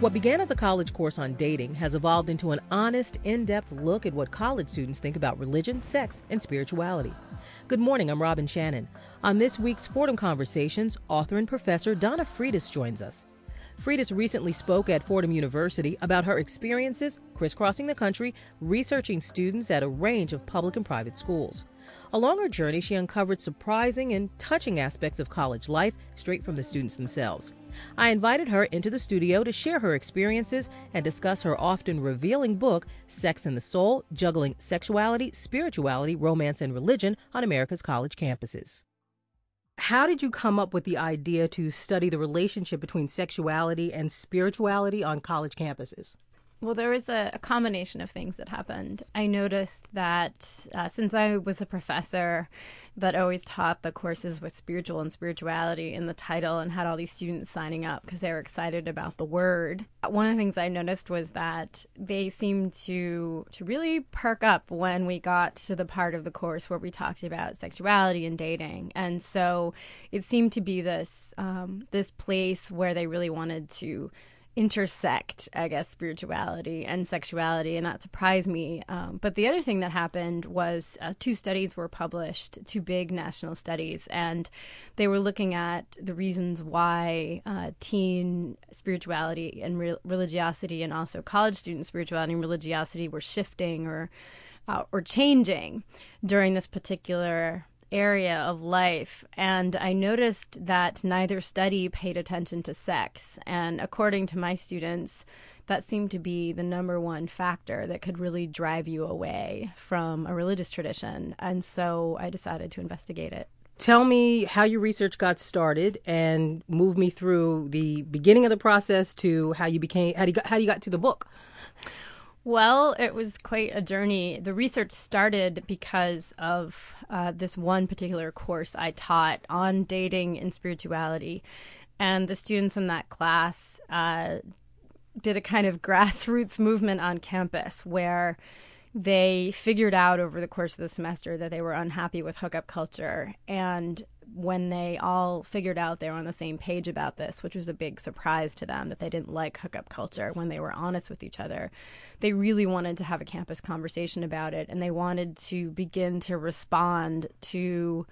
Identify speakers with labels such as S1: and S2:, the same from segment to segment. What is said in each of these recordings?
S1: What began as a college course on dating has evolved into an honest, in depth look at what college students think about religion, sex, and spirituality. Good morning, I'm Robin Shannon. On this week's Fordham Conversations, author and professor Donna Freitas joins us. Freitas recently spoke at Fordham University about her experiences crisscrossing the country researching students at a range of public and private schools. Along her journey, she uncovered surprising and touching aspects of college life straight from the students themselves. I invited her into the studio to share her experiences and discuss her often revealing book, Sex and the Soul Juggling Sexuality, Spirituality, Romance, and Religion on America's College Campuses. How did you come up with the idea to study the relationship between sexuality and spirituality on college campuses?
S2: Well, there was a, a, combination of things that happened. I noticed that uh, since I was a professor that always taught the courses with spiritual and spirituality in the title and had all these students signing up because they were excited about the word, one of the things I noticed was that they seemed to to really perk up when we got to the part of the course where we talked about sexuality and dating, and so it seemed to be this um, this place where they really wanted to intersect, I guess, spirituality and sexuality, and that surprised me. Um, but the other thing that happened was uh, two studies were published, two big national studies, and they were looking at the reasons why uh, teen spirituality and re- religiosity, and also college student spirituality and religiosity, were shifting or uh, or changing during this particular area of life. And I noticed that neither study paid attention to sex. And according to my students, that seemed to be the number one factor that could really drive you away from a religious tradition. And so I decided to investigate it.
S1: Tell me how your research got started and move me through the beginning of the process to how you became how you got how you got to the book.
S2: Well, it was quite a journey. The research started because of uh, this one particular course I taught on dating and spirituality. And the students in that class uh, did a kind of grassroots movement on campus where they figured out over the course of the semester that they were unhappy with hookup culture. And when they all figured out they were on the same page about this, which was a big surprise to them that they didn't like hookup culture when they were honest with each other, they really wanted to have a campus conversation about it. And they wanted to begin to respond to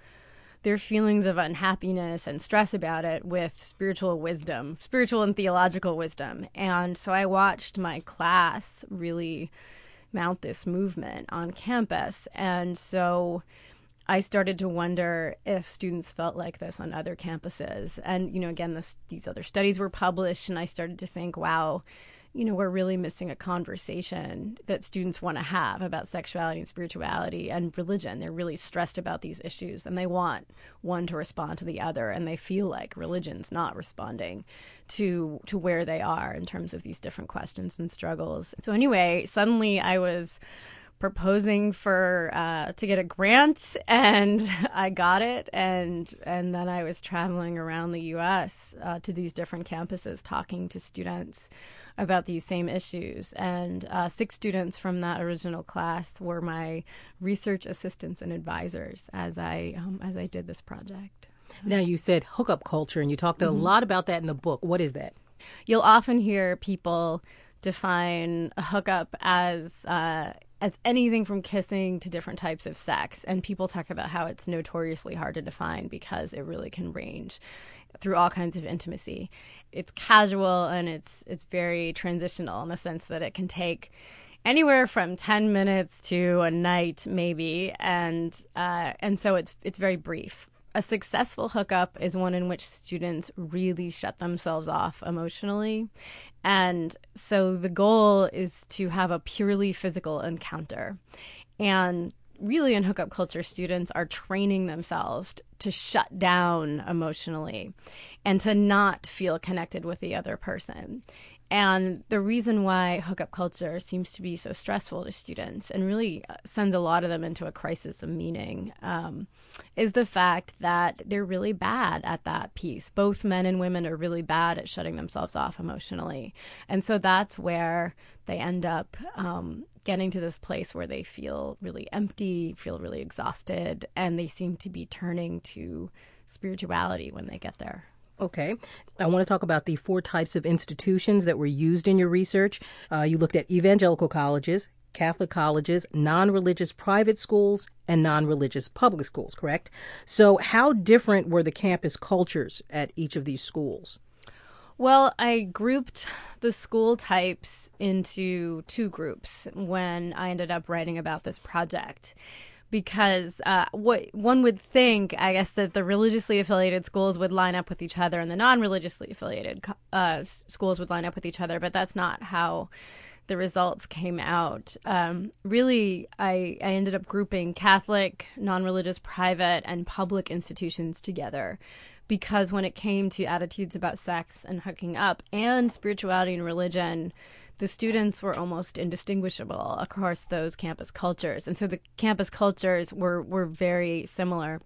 S2: their feelings of unhappiness and stress about it with spiritual wisdom, spiritual and theological wisdom. And so I watched my class really mount this movement on campus. And so I started to wonder if students felt like this on other campuses. And, you know, again, this, these other studies were published, and I started to think, wow, you know, we're really missing a conversation that students want to have about sexuality and spirituality and religion. They're really stressed about these issues and they want one to respond to the other and they feel like religion's not responding to to where they are in terms of these different questions and struggles. So anyway, suddenly I was proposing for uh, to get a grant, and I got it, and and then I was traveling around the U.S. Uh, to these different campuses, talking to students about these same issues. And uh, six students from that original class were my research assistants and advisors as I um, as I did this project.
S1: Now you said hookup culture, and you talked mm-hmm. a lot about that in the book. What is that?
S2: You'll often hear people define a hookup as uh, as anything from kissing to different types of sex. And people talk about how it's notoriously hard to define because it really can range through all kinds of intimacy. It's casual and it's it's very transitional in the sense that it can take anywhere from 10 minutes to a night maybe and uh, and so it's it's very brief a successful hookup is one in which students really shut themselves off emotionally. And so the goal is to have a purely physical encounter. And really, in hookup culture, students are training themselves to shut down emotionally and to not feel connected with the other person. And the reason why hookup culture seems to be so stressful to students and really uh, sends a lot of them into a crisis of meaning um, is the fact that they're really bad at that piece. Both men and women are really bad at shutting themselves off emotionally. And so that's where they end up um, getting to this place where they feel really empty, feel really exhausted, and they seem to be turning to spirituality when they get there.
S1: Okay. I want to talk about the four types of institutions that were used in your research. Uh, you looked at evangelical colleges, Catholic colleges, non religious private schools, and non religious public schools, correct? So, how different were the campus cultures at each of these schools?
S2: Well, I grouped the school types into two groups when I ended up writing about this project. Because uh, what one would think, I guess, that the religiously affiliated schools would line up with each other and the non religiously affiliated uh, schools would line up with each other, but that's not how the results came out. Um, really, I, I ended up grouping Catholic, non religious, private, and public institutions together because when it came to attitudes about sex and hooking up and spirituality and religion, the students were almost indistinguishable across those campus cultures. And so the campus cultures were, were very similar.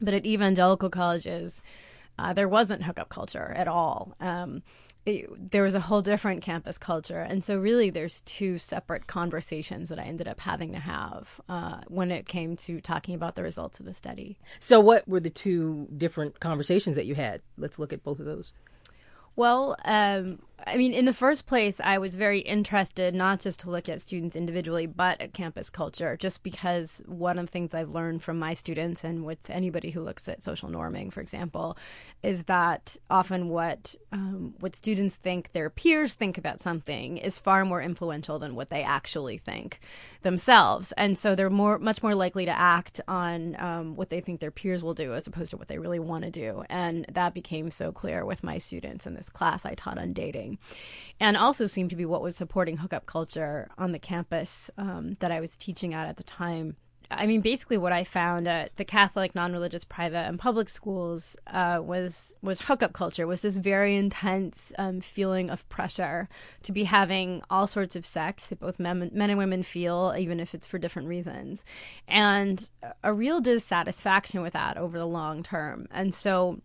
S2: But at evangelical colleges, uh, there wasn't hookup culture at all. Um, it, there was a whole different campus culture. And so, really, there's two separate conversations that I ended up having to have uh, when it came to talking about the results of the study.
S1: So, what were the two different conversations that you had? Let's look at both of those.
S2: Well, um, I mean, in the first place, I was very interested not just to look at students individually, but at campus culture, just because one of the things I've learned from my students and with anybody who looks at social norming, for example, is that often what um, what students think their peers think about something is far more influential than what they actually think themselves, and so they're more much more likely to act on um, what they think their peers will do as opposed to what they really want to do, and that became so clear with my students in this class I taught on dating and also seemed to be what was supporting hookup culture on the campus um, that I was teaching at at the time. I mean, basically, what I found at the Catholic, non-religious, private, and public schools uh, was was hookup culture. Was this very intense um, feeling of pressure to be having all sorts of sex that both men, men and women feel, even if it's for different reasons, and a real dissatisfaction with that over the long term. And so,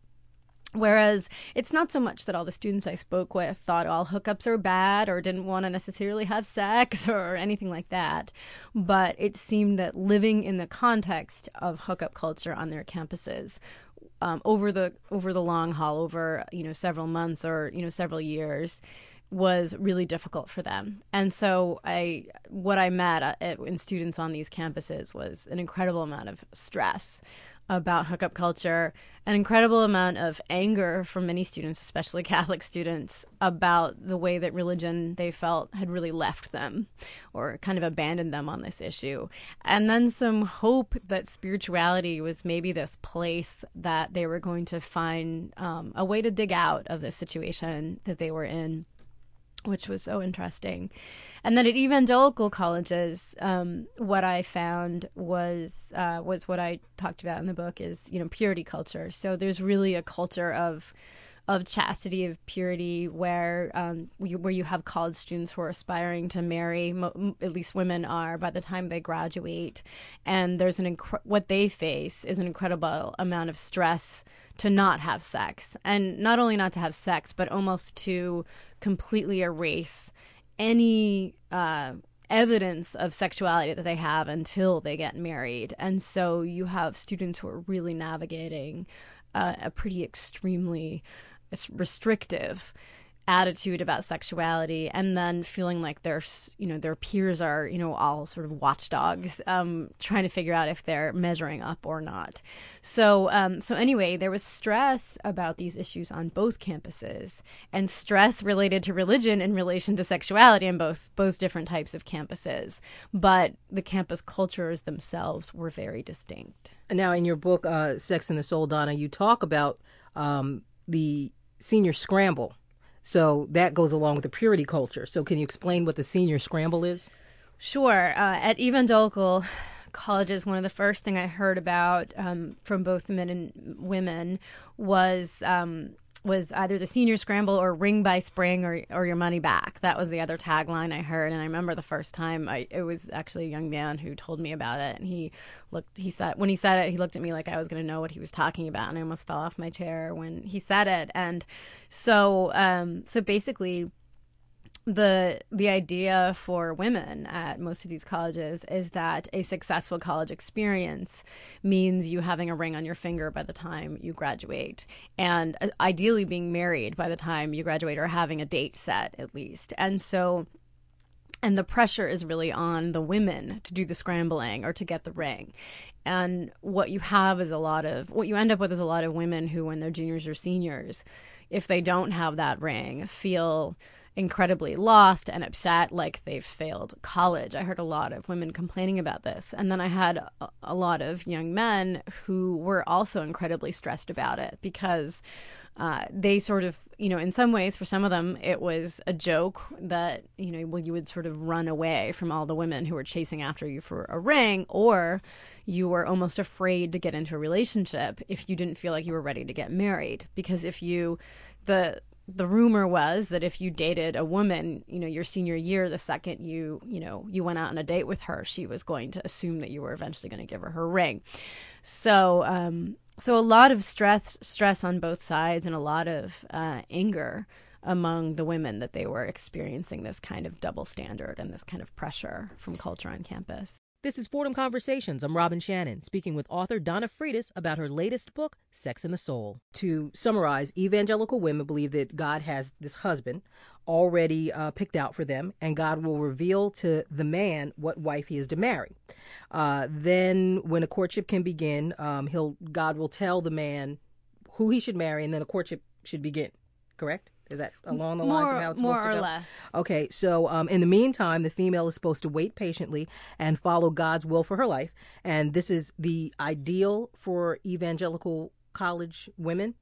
S2: Whereas it's not so much that all the students I spoke with thought all hookups are bad or didn't want to necessarily have sex or anything like that, but it seemed that living in the context of hookup culture on their campuses um, over the over the long haul, over you know several months or you know several years, was really difficult for them. And so I what I met at, in students on these campuses was an incredible amount of stress about hookup culture, an incredible amount of anger from many students, especially Catholic students, about the way that religion they felt had really left them or kind of abandoned them on this issue. And then some hope that spirituality was maybe this place that they were going to find um, a way to dig out of the situation that they were in which was so interesting. And then at evangelical colleges, um, what I found was uh, was what I talked about in the book is you know purity culture. So there's really a culture of of chastity of purity where um, where you have college students who are aspiring to marry at least women are by the time they graduate. And there's an inc- what they face is an incredible amount of stress to not have sex. And not only not to have sex but almost to completely erase any uh, evidence of sexuality that they have until they get married. And so you have students who are really navigating uh, a pretty extremely restrictive attitude about sexuality and then feeling like their you know their peers are you know all sort of watchdogs um, trying to figure out if they're measuring up or not. So um, so anyway there was stress about these issues on both campuses and stress related to religion in relation to sexuality in both both different types of campuses. But the campus cultures themselves were very distinct.
S1: Now in your book uh, sex and the soul donna you talk about um, the senior scramble. So that goes along with the purity culture. So can you explain what the senior scramble is?
S2: Sure. Uh, at evangelical colleges, one of the first thing I heard about um, from both men and women was um, was either the senior scramble or ring by spring or, or your money back. That was the other tagline I heard. And I remember the first time I, it was actually a young man who told me about it. And he looked, he said, when he said it, he looked at me like I was going to know what he was talking about. And I almost fell off my chair when he said it. And so, um, so basically, the the idea for women at most of these colleges is that a successful college experience means you having a ring on your finger by the time you graduate and uh, ideally being married by the time you graduate or having a date set at least. And so and the pressure is really on the women to do the scrambling or to get the ring. And what you have is a lot of what you end up with is a lot of women who when they're juniors or seniors if they don't have that ring feel incredibly lost and upset, like they've failed college. I heard a lot of women complaining about this. And then I had a, lot of young men who were also incredibly stressed about it because. Uh, they sort of, you know, in some ways, for some of them, it was a joke that, you know, well, you would sort of run away from all the women who were chasing after you for a ring, or you were almost afraid to get into a relationship if you didn't feel like you were ready to get married. Because if you, the the rumor was that if you dated a woman, you know, your senior year, the second you, you know, you went out on a date with her, she was going to assume that you were eventually going to give her her ring. So, um, so a lot of stress, stress on both sides, and a lot of uh, anger among the women that they were experiencing this kind of double standard and this kind of pressure from culture on campus.
S1: This is Fordham Conversations. I'm Robin Shannon, speaking with author Donna Freitas about her latest book, Sex and the Soul. To summarize, evangelical women believe that God has this husband already uh, picked out for them, and God will reveal to the man what wife he is to marry. Uh, then, when a courtship can begin, um, he'll God will tell the man who he should marry, and then a courtship should begin. Correct? Is that along the lines
S2: more,
S1: of how it's
S2: more
S1: supposed to go?
S2: More or less.
S1: Okay, so um, in the meantime, the female is supposed to wait patiently and follow God's will for her life, and this is the ideal for evangelical college women.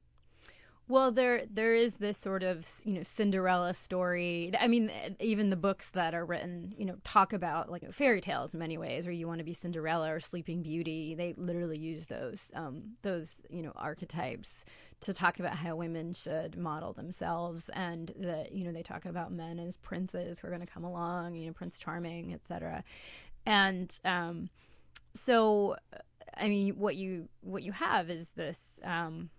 S2: Well, there there is this sort of you know Cinderella story. I mean, even the books that are written, you know, talk about like fairy tales in many ways, or you want to be Cinderella or Sleeping Beauty. They literally use those um, those you know archetypes to talk about how women should model themselves, and that you know they talk about men as princes who are going to come along, you know, Prince Charming, etc. And um, so, I mean, what you what you have is this. Um,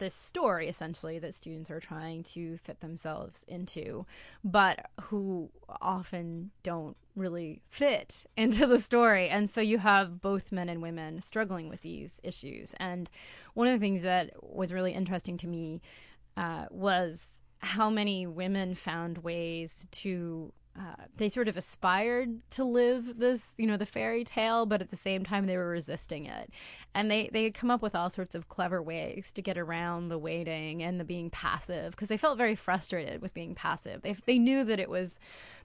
S2: this story essentially that students are trying to fit themselves into, but who often don't really fit into the story. And so you have both men and women struggling with these issues. And one of the things that was really interesting to me uh, was how many women found ways to uh, they sort of aspired to live this, you know, the fairy tale, but at the same time they were resisting it. And they they had come up with all sorts of clever ways to get around the waiting and the being passive because they felt very frustrated with being passive. They they knew that it was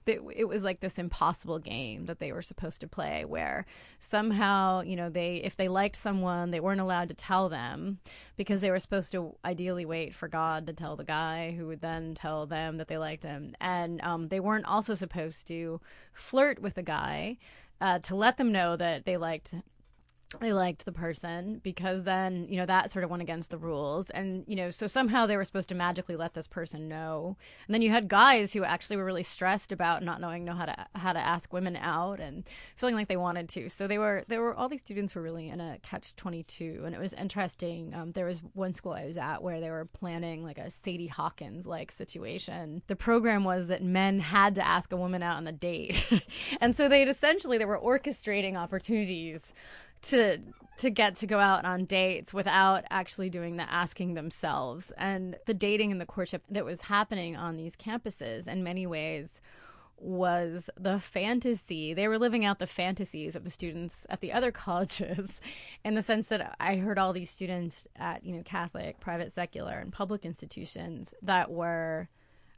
S2: that it was like this impossible game that they were supposed to play where somehow you know they if they liked someone they weren't allowed to tell them because they were supposed to ideally wait for god to tell the guy who would then tell them that they liked him. And um, they weren't also supposed to flirt with the guy uh, to let them know that they liked they liked the person because then you know that sort of went against the rules. And you know so somehow they were supposed to magically let this person know. And then you had guys who actually were really stressed about not knowing know how to how to ask women out and feeling like they wanted to. So they were there were all these students were really in a catch 22 and it was interesting um, there was one school i was at where they were planning like a sadie hawkins like situation. The program was that men had to ask a woman out on a date. And so they'd essentially they were orchestrating opportunities to to get to go out on dates without actually doing the asking themselves and the dating and the courtship that was happening on these campuses in many ways was the fantasy. They were living out the fantasies of the students at the other colleges in the sense that I heard all these students at, you know, Catholic, private, secular, and public institutions that were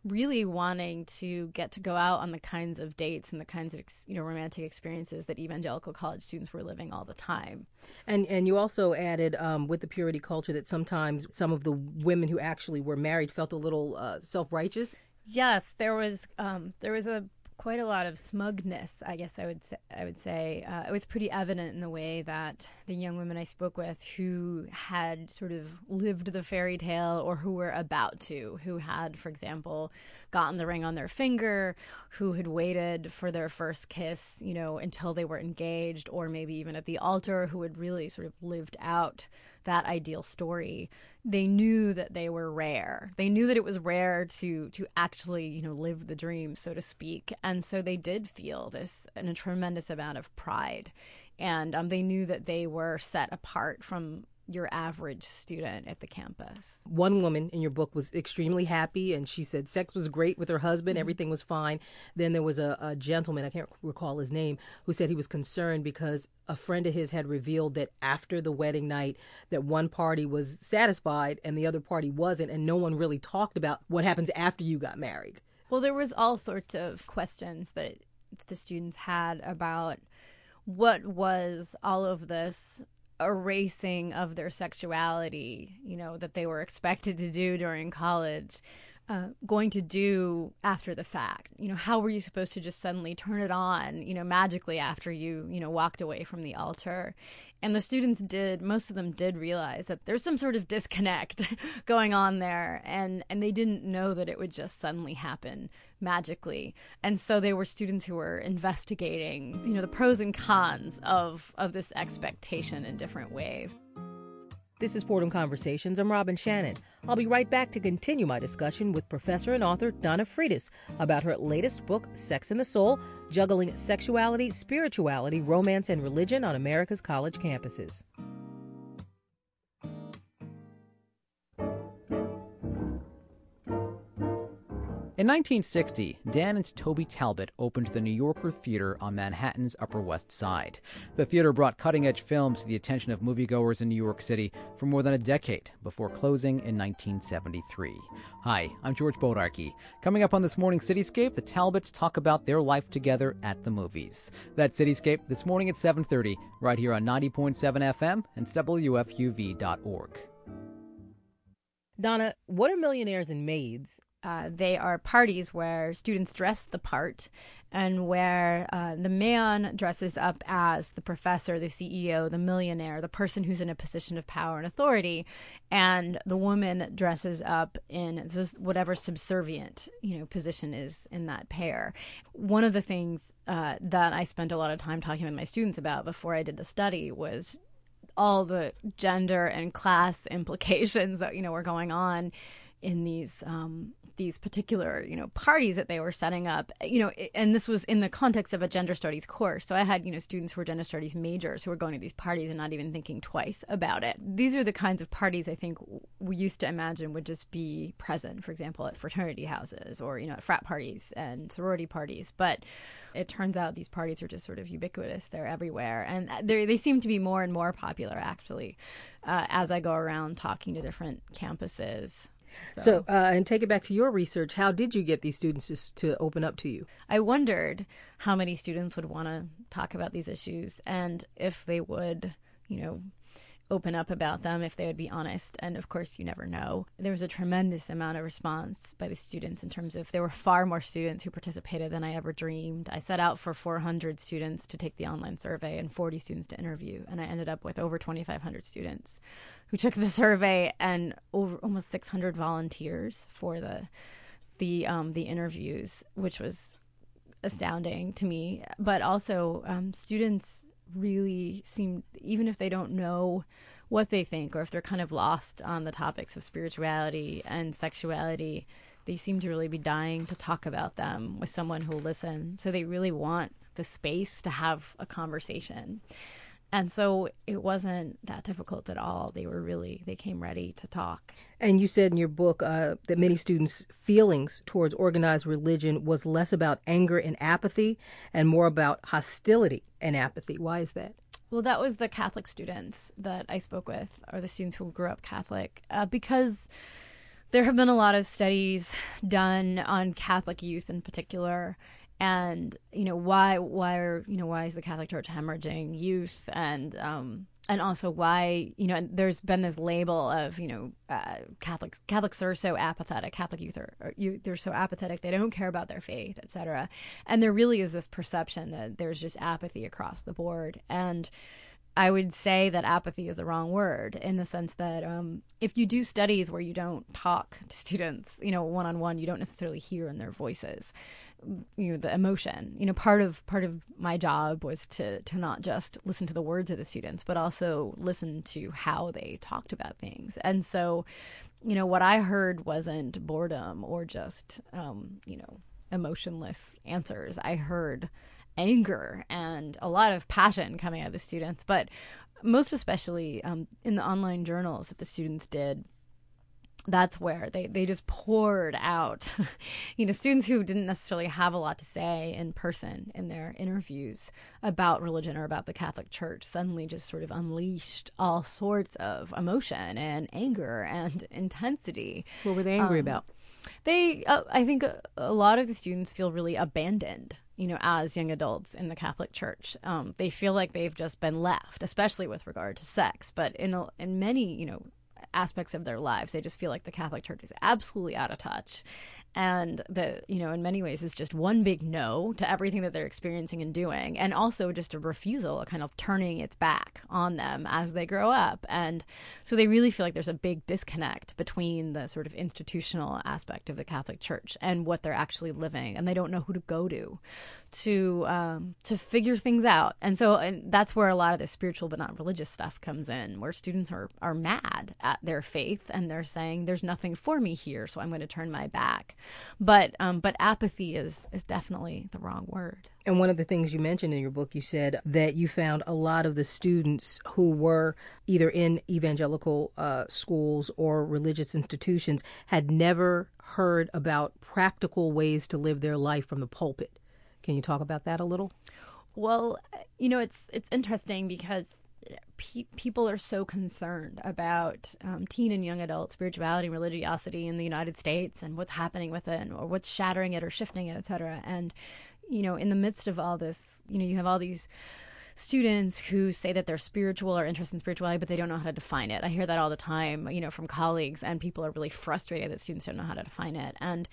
S2: really wanting to get to go out on the kinds of dates and the kinds of you know romantic experiences that evangelical college students were living all the time.
S1: And and you also added um, with the purity culture that sometimes some of the women who actually were married felt a little uh, self righteous.
S2: Yes, there was um, there was a quite a lot of smugness, I guess I would say. I would say uh, it was pretty evident in the way that the young women I spoke with, who had sort of lived the fairy tale or who were about to, who had, for example, gotten the ring on their finger, who had waited for their first kiss, you know, until they were engaged, or maybe even at the altar, who had really sort of lived out that ideal story, they knew that they were rare. They knew that it was rare to to actually, you know, live the dream, so to speak. And so they did feel this and a tremendous amount of pride. And um, they knew that they were set apart from your average student at the campus.
S1: One woman in your book was extremely happy and she said sex was great with her husband, mm-hmm. everything was fine. Then there was a, a, gentleman, I can't recall his name, who said he was concerned because a friend of his had revealed that after the wedding night that one party was satisfied and the other party wasn't and no one really talked about what happens after you got married.
S2: Well, there was all sorts of questions that the students had about what was all of this erasing of their sexuality, you know, that they were expected to do during college, uh, going to do after the fact? You know, how were you supposed to just suddenly turn it on, you know, magically after you, you know, walked away from the altar? And the students did, most of them did realize that there's some sort of disconnect going on there. And, and they didn't know that it would just suddenly happen magically. And so they were students who were investigating, you know, the pros and cons of, of this expectation in different ways.
S1: This is Fordham Conversations. I'm Robin Shannon. I'll be right back to continue my discussion with professor and author Donna Freitas about her latest book, Sex and the Soul Juggling Sexuality, Spirituality, Romance, and Religion on America's College Campuses.
S3: In 1960, Dan and Toby Talbot opened the New Yorker Theater on Manhattan's Upper West Side. The theater brought cutting edge films to the attention of moviegoers in New York City for more than a decade before closing in 1973. Hi, I'm George Bodarky. Coming up on this morning's Cityscape, the Talbots talk about their life together at the movies. That's Cityscape this morning at 7:30 right here on 90.7 FM and WFUV.org.
S1: Donna, what are millionaires and maids
S2: uh, they are parties where students dress the part and where uh, the man dresses up as the professor, the CEO, the millionaire, the person who's in a position of power and authority, and the woman dresses up in whatever subservient you know position is in that pair. One of the things uh, that I spent a lot of time talking with my students about before I did the study was all the gender and class implications that you know were going on in these um, these particular you know parties that they were setting up you know and this was in the context of a gender studies course. So i had you know students who were gender studies majors who were going to these parties and not even thinking twice about it. These are the kinds of parties i think we used to imagine would just be present for example at fraternity houses or you know at frat parties and sorority parties. But it turns out these parties are just sort of ubiquitous. They're everywhere. And they seem to be more and more popular actually uh, as i go around talking to different campuses
S1: so, so uh, and take it back to your research. How did you get these students just to open up to you?
S2: I wondered how many students would want to talk about these issues and if they would, you know, open up about them if they would be honest. And of course, you never know. There was a tremendous amount of response by the students in terms of there were far more students who participated than I ever dreamed. I set out for 400 students to take the online survey and 40 students to interview, and I ended up with over 2,500 students who took the survey and over almost 600 volunteers for the the um, the interviews, which was astounding to me. But also, um, students really seem, even if they don't know what they think or if they're kind of lost on the topics of spirituality and sexuality, they seem to really be dying to talk about them with someone who will listen. So they really want the space to have a conversation. And so it wasn't that difficult at all. They were really, they came ready to talk.
S1: And you said in your book uh, that many students' feelings towards organized religion was less about anger and apathy and more about hostility and apathy. Why is that?
S2: Well, that was the Catholic students that I spoke with, or the students who grew up Catholic, uh, because there have been a lot of studies done on Catholic youth in particular and you know why why are you know why is the Catholic Church hemorrhaging youth? And um and also why you know there's been this label of you know uh, Catholics Catholics are so apathetic. Catholic youth are, are you, they're so apathetic. They don't care about their faith etc and there really is this perception that there's just apathy across the board. And I would say that apathy is the wrong word in the sense that um, if you do studies where you don't talk to students, you know, one on one, you don't necessarily hear in their voices, you know, the emotion. You know, part of part of my job was to to not just listen to the words of the students, but also listen to how they talked about things. And so, you know, what I heard wasn't boredom or just, um, you know, emotionless answers. I heard anger and a lot of passion coming out of the students, but most especially um, in the online journals that the students did that's where they, they just poured out you know students who didn't necessarily have a lot to say in person in their interviews about religion or about the catholic church suddenly just sort of unleashed all sorts of emotion and anger and intensity.
S1: What were they angry um, about?
S2: they uh, i think a, a lot of the students feel really abandoned you know, as young adults in the Catholic Church. Um, they feel like they've just been left, especially with regard to sex. But in a, in many, you know, aspects of their lives, they just feel like the Catholic Church is absolutely out of touch, and that you know in many ways is just one big no to everything that they're experiencing and doing and also just a refusal a kind of turning its back on them as they grow up. And so they really feel like there's a big disconnect between the sort of institutional aspect of the catholic church and what they're actually living and they don't know who to go to to um, to figure things out. And so and that's where a lot of the spiritual but not religious stuff comes in where students are are mad at their faith and they're saying there's nothing for me here so i'm going to turn my back but um, but apathy is is definitely the wrong word.
S1: And one of the things you mentioned in your book, you said that you found a lot of the students who were either in evangelical uh, schools or religious institutions had never heard about practical ways to live their life from the pulpit. Can you talk about that a little?
S2: Well, you know, it's it's interesting because pe- people are so concerned about um, teen and young adult spirituality and religiosity in the United States and what's happening with it or what's shattering it or shifting it, etc. And you know, in the midst of all this, you know, you have all these students who say that they're spiritual or interested in spirituality, but they don't know how to define it. I hear that all the time, you know, from colleagues, and people are really frustrated that students don't know how to define it. And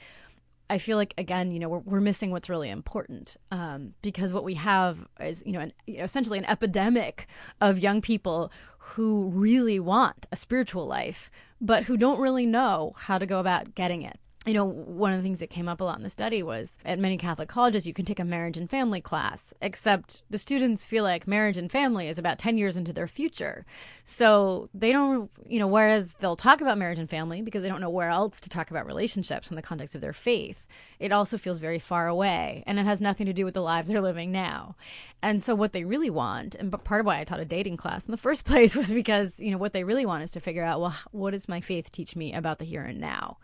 S2: I feel like again, you know, we're, we're missing what's really important um, because what we have is, you know, an, you know, essentially an epidemic of young people who really want a spiritual life, but who don't really know how to go about getting it you know, one of the things that came up a lot in the study was at many Catholic colleges, you can take a marriage and family class, except the students feel like marriage and family is about 10 years into their future. So they don't, you know, whereas they'll talk about marriage and family because they don't know where else to talk about relationships in the context of their faith, it also feels very far away and it has nothing to do with the lives they're living now. And so what they really want, and part of why I taught a dating class in the first place was because, you know, what they really want is to figure out, well, what does my faith teach me about the here and now?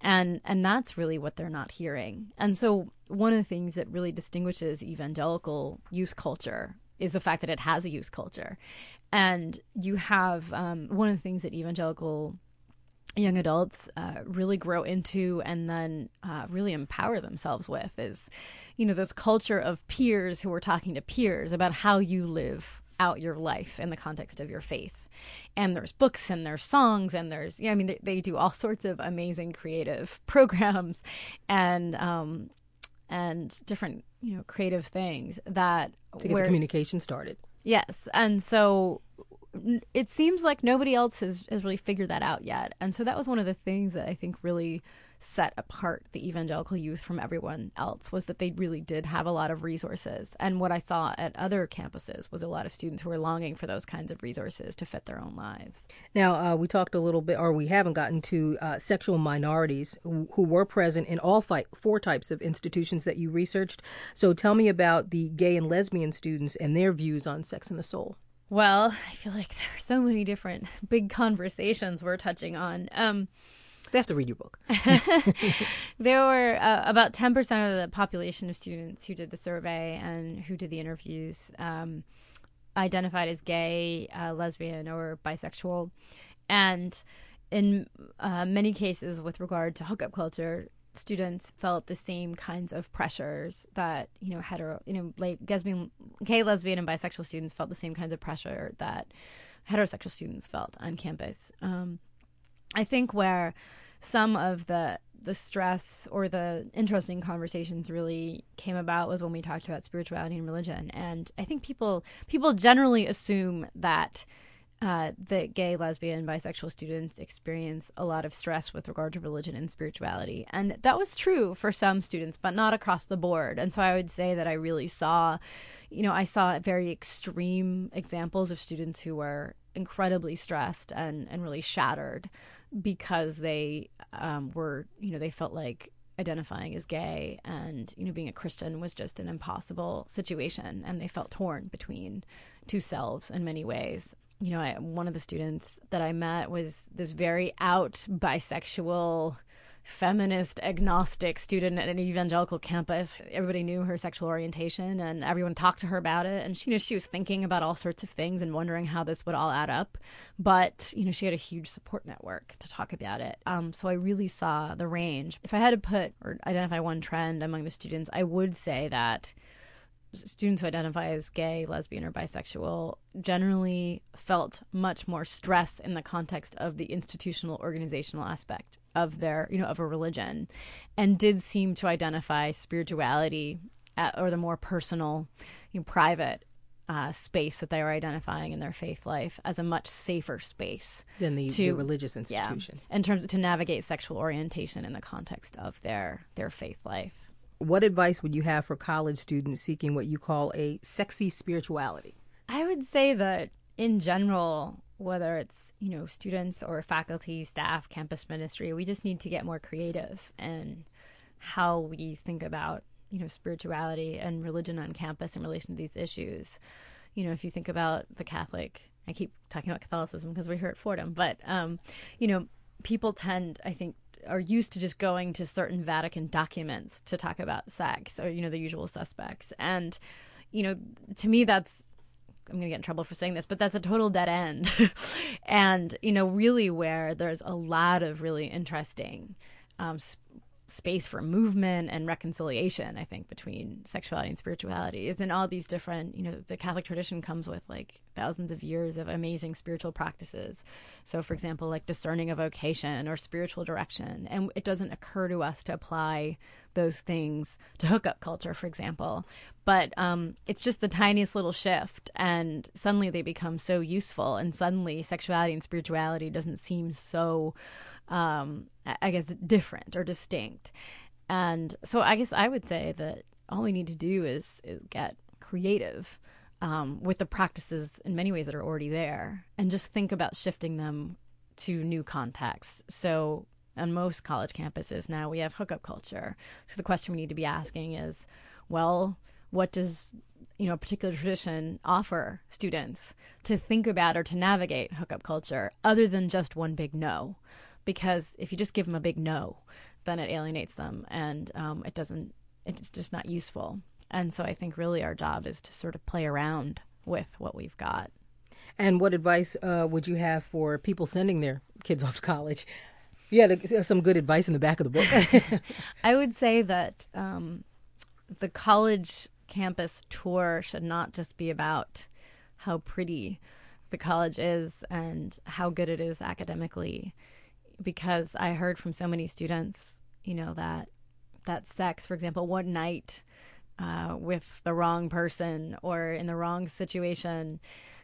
S2: and and that's really what they're not hearing and so one of the things that really distinguishes evangelical youth culture is the fact that it has a youth culture and you have um, one of the things that evangelical young adults uh, really grow into and then uh, really empower themselves with is you know this culture of peers who are talking to peers about how you live out your life in the context of your faith and there's books and there's songs and there's yeah, I mean they, they do all sorts of amazing creative programs and um and different you know creative things that
S1: to get where, the communication started.
S2: Yes, and so it seems like nobody else has has really figured that out yet, and so that was one of the things that I think really set apart the evangelical youth from everyone else was that they really did have a lot of resources. And what I saw at other campuses was a lot of students who were longing for those kinds of resources to fit their own lives.
S1: Now, uh, we talked a little bit, or we haven't gotten to uh, sexual minorities who, who, were present in all five, four types of institutions that you researched. So tell me about the gay and lesbian students and their views on sex and the soul.
S2: Well, I feel like there are so many different big conversations we're touching on. Um,
S1: they have to read your book.
S2: there were uh, about 10% of the population of students who did the survey and who did the interviews um, identified as gay, uh, lesbian, or bisexual. And in uh, many cases, with regard to hookup culture, students felt the same kinds of pressures that you know hetero you know like lesbian gay lesbian and bisexual students felt the same kinds of pressure that heterosexual students felt on campus um, i think where some of the the stress or the interesting conversations really came about was when we talked about spirituality and religion. And I think people people generally assume that uh, that gay, lesbian, bisexual students experience a lot of stress with regard to religion and spirituality. And that was true for some students, but not across the board. And so I would say that I really saw, you know, I saw very extreme examples of students who were incredibly stressed and, and really shattered because they um, were, you know, they felt like identifying as gay and you know being a christian was just an impossible situation and they felt torn between two selves in many ways you know, I, one of the students that I met was this very out bisexual, feminist, agnostic student at an evangelical campus. Everybody knew her sexual orientation and everyone talked to her about it. And she you know she was thinking about all sorts of things and wondering how this would all add up. But, you know, she had a huge support network to talk about it. Um, so I really saw the range. If I had to put or identify one trend among the students, I would say that students who identify as gay, lesbian, or bisexual generally felt much more stress in the context of the institutional organizational aspect of their, you know, of a religion, and did seem to identify spirituality at, or the more personal, you know, private uh, space that they are identifying in their faith life as a much safer space
S1: than the, to, the religious institution.
S2: Yeah, in terms of, to navigate sexual orientation in the context of their their faith life
S1: what advice would you have for college students seeking what you call a sexy spirituality?
S2: I would say that in general, whether it's you know students or faculty, staff, campus ministry, we just need to get more creative and how we think about you know spirituality and religion on campus in relation to these issues. You know, if you think about the Catholic, I keep talking about Catholicism because we're here at Fordham, but um, you know, people tend, I think, are used to just going to certain Vatican documents to talk about sex or, you know, the usual suspects. And, you know, to me, that's, I'm going to get in trouble for saying this, but that's a total dead end. and, you know, really where there's a lot of really interesting um, space for movement and reconciliation, I think, between sexuality and spirituality is in all these different, you know, the Catholic tradition comes with like thousands of years of amazing spiritual practices. So, for example, like discerning a vocation or spiritual direction. And it doesn't occur to us to apply those things to hookup culture, for example. But um, it's just the tiniest little shift, and suddenly they become so useful. And suddenly, sexuality and spirituality doesn't seem so um, I guess, different or distinct. And so I guess I would say that all we need to do is, is get creative um, with the practices in many ways that are already there and just think about shifting them to new contexts. So on most college campuses now we have hookup culture. So the question we need to be asking is, well, what does you know a particular tradition offer students to think about or to navigate hookup culture other than just one big no? Because if you just give them a big no, then it alienates them and um, it doesn't. It's just not useful. And so I think really our job is to sort of play around with what we've got.
S1: And what advice uh, would you have for people sending their kids off to college? Yeah, some good advice in the back of the book.
S2: I would say that um, the college campus tour should not just be about how pretty the college is and how good it is academically because I heard from so many students, you know, that that sex, for example, one night uh, with the wrong person or in the wrong situation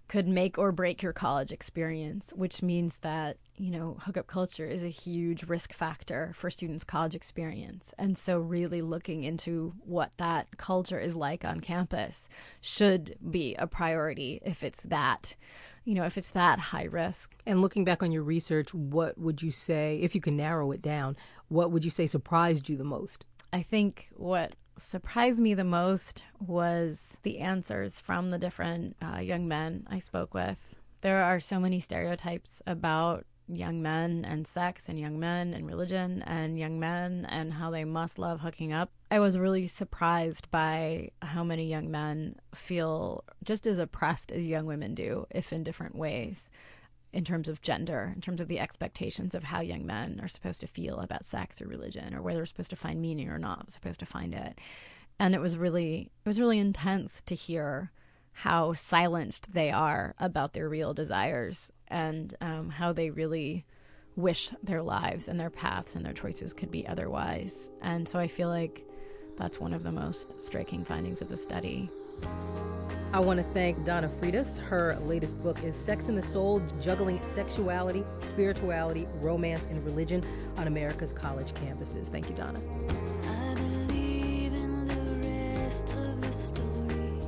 S2: could make or break your college experience, which means that, you know, hookup culture is a huge risk factor for students' college experience. And so, really looking into what that culture is like on campus should be a priority if it's that you know, if it's that high risk.
S1: And looking back on your research, what would you say, if you can narrow it down, what would you say surprised you the most?
S2: I think what surprised me the most was the answers from the different uh, young men I spoke with. There are so many stereotypes about young men and sex and young men and religion and young men and how they must love hooking up. I was really surprised by how many young men feel just as oppressed as young women do, if in different ways, in terms of gender, in terms of the expectations of how young men are supposed to feel about sex or religion or where they're supposed to find meaning or not supposed to find it. And it was really it was really intense to hear how silenced they are about their real desires and um, how they really wish their lives and their paths and their choices could be otherwise. And so I feel like that's one of the most striking findings of the study.
S1: I want to thank Donna Freitas. Her latest book is Sex and the Soul Juggling Sexuality, Spirituality, Romance, and Religion on America's College Campuses. Thank you, Donna.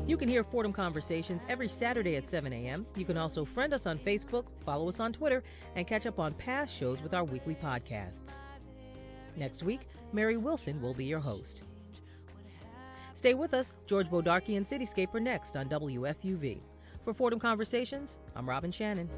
S1: You can hear Fordham Conversations every Saturday at 7 a.m. You can also friend us on Facebook, follow us on Twitter, and catch up on past shows with our weekly podcasts. Next week, Mary Wilson will be your host. Stay with us. George Bodarky and Cityscape are next on WFUV. For Fordham Conversations, I'm Robin Shannon.